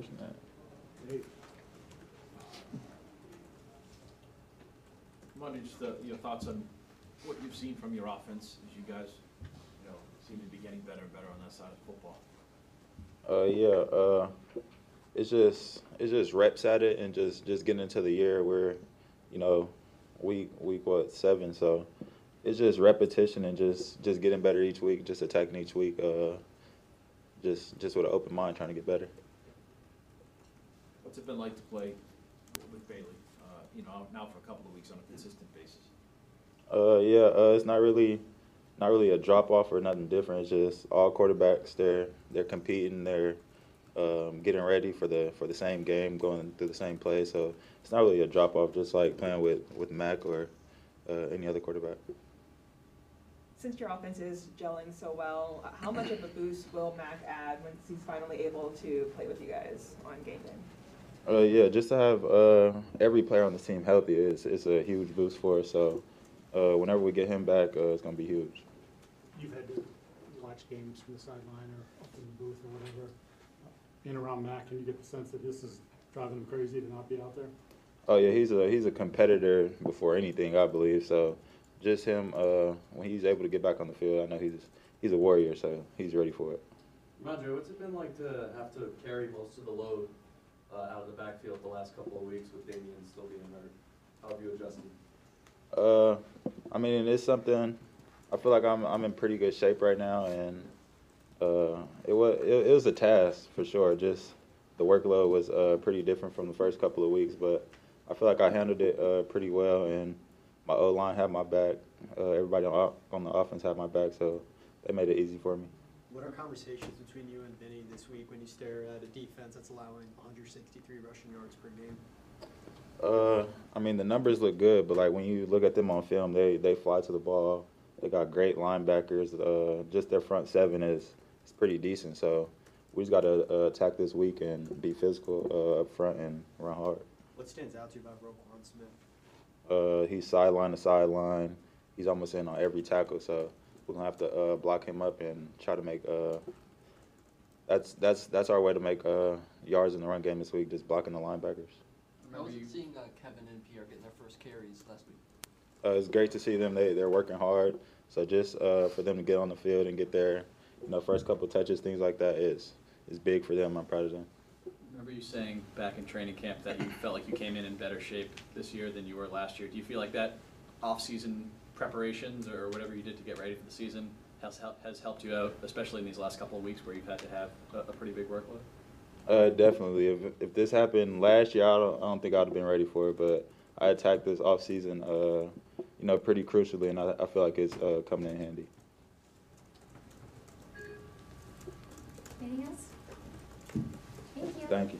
question that. Hey, I'm wondering just uh, your thoughts on what you've seen from your offense as you guys, you know, seem to be getting better and better on that side of football. Uh, yeah, uh, it's just it's just reps at it and just just getting into the year where, you know, week week what seven, so it's just repetition and just just getting better each week, just attacking each week, uh, just just with an open mind, trying to get better. What's it been like to play with Bailey, uh, you know, now for a couple of weeks on a consistent basis? Uh, yeah, uh, it's not really, not really a drop off or nothing different. It's just all quarterbacks. They're they're competing. They're um, getting ready for the for the same game, going through the same play. So it's not really a drop off. Just like playing with with Mac or uh, any other quarterback. Since your offense is gelling so well, uh, how much of a boost will Mac add once he's finally able to play with you guys on game day? Uh, yeah, just to have uh, every player on the team healthy is is a huge boost for us. So uh, whenever we get him back, uh, it's gonna be huge. you've had to watch games from the sideline or up in the booth or whatever. Being around Mac, can you get the sense that this is driving him crazy to not be out there? Oh yeah, he's a he's a competitor before anything, I believe. So just him uh, when he's able to get back on the field, I know he's he's a warrior, so he's ready for it. Rhamondre, what's it been like to have to carry most of the load uh, out of the backfield the last couple of weeks with Damien still being hurt? How have you adjusted? Uh, I mean, it's something. I feel like I'm I'm in pretty good shape right now, and uh, it was it, it was a task for sure. Just the workload was uh, pretty different from the first couple of weeks, but I feel like I handled it uh, pretty well, and my O line had my back. Uh, everybody on, on the offense had my back, so they made it easy for me. What are conversations between you and Vinny this week when you stare at a defense that's allowing 163 rushing yards per game? Uh, I mean the numbers look good, but like when you look at them on film, they they fly to the ball. They got great linebackers. Uh, just their front seven is is pretty decent. So we just got to uh, attack this week and be physical uh, up front and run hard. What stands out to you about Roquan Smith? Uh, he's sideline to sideline. He's almost in on every tackle. So we're gonna have to uh, block him up and try to make. Uh, that's that's that's our way to make uh, yards in the run game this week. Just blocking the linebackers. How was it seeing uh, Kevin and Pierre getting their first carries last week? Uh, it's great to see them. They they're working hard. So just uh, for them to get on the field and get their, you know, first couple touches, things like that is is big for them. I'm proud of them. Remember you saying back in training camp that you felt like you came in in better shape this year than you were last year. Do you feel like that off-season preparations or whatever you did to get ready for the season has helped, has helped you out, especially in these last couple of weeks where you've had to have a, a pretty big workload? Uh, definitely. If if this happened last year, I don't I don't think I'd have been ready for it. But I attacked this off season, uh, you know, pretty crucially, and I, I feel like it's uh, coming in handy. Anything else? Thank you. Thank you.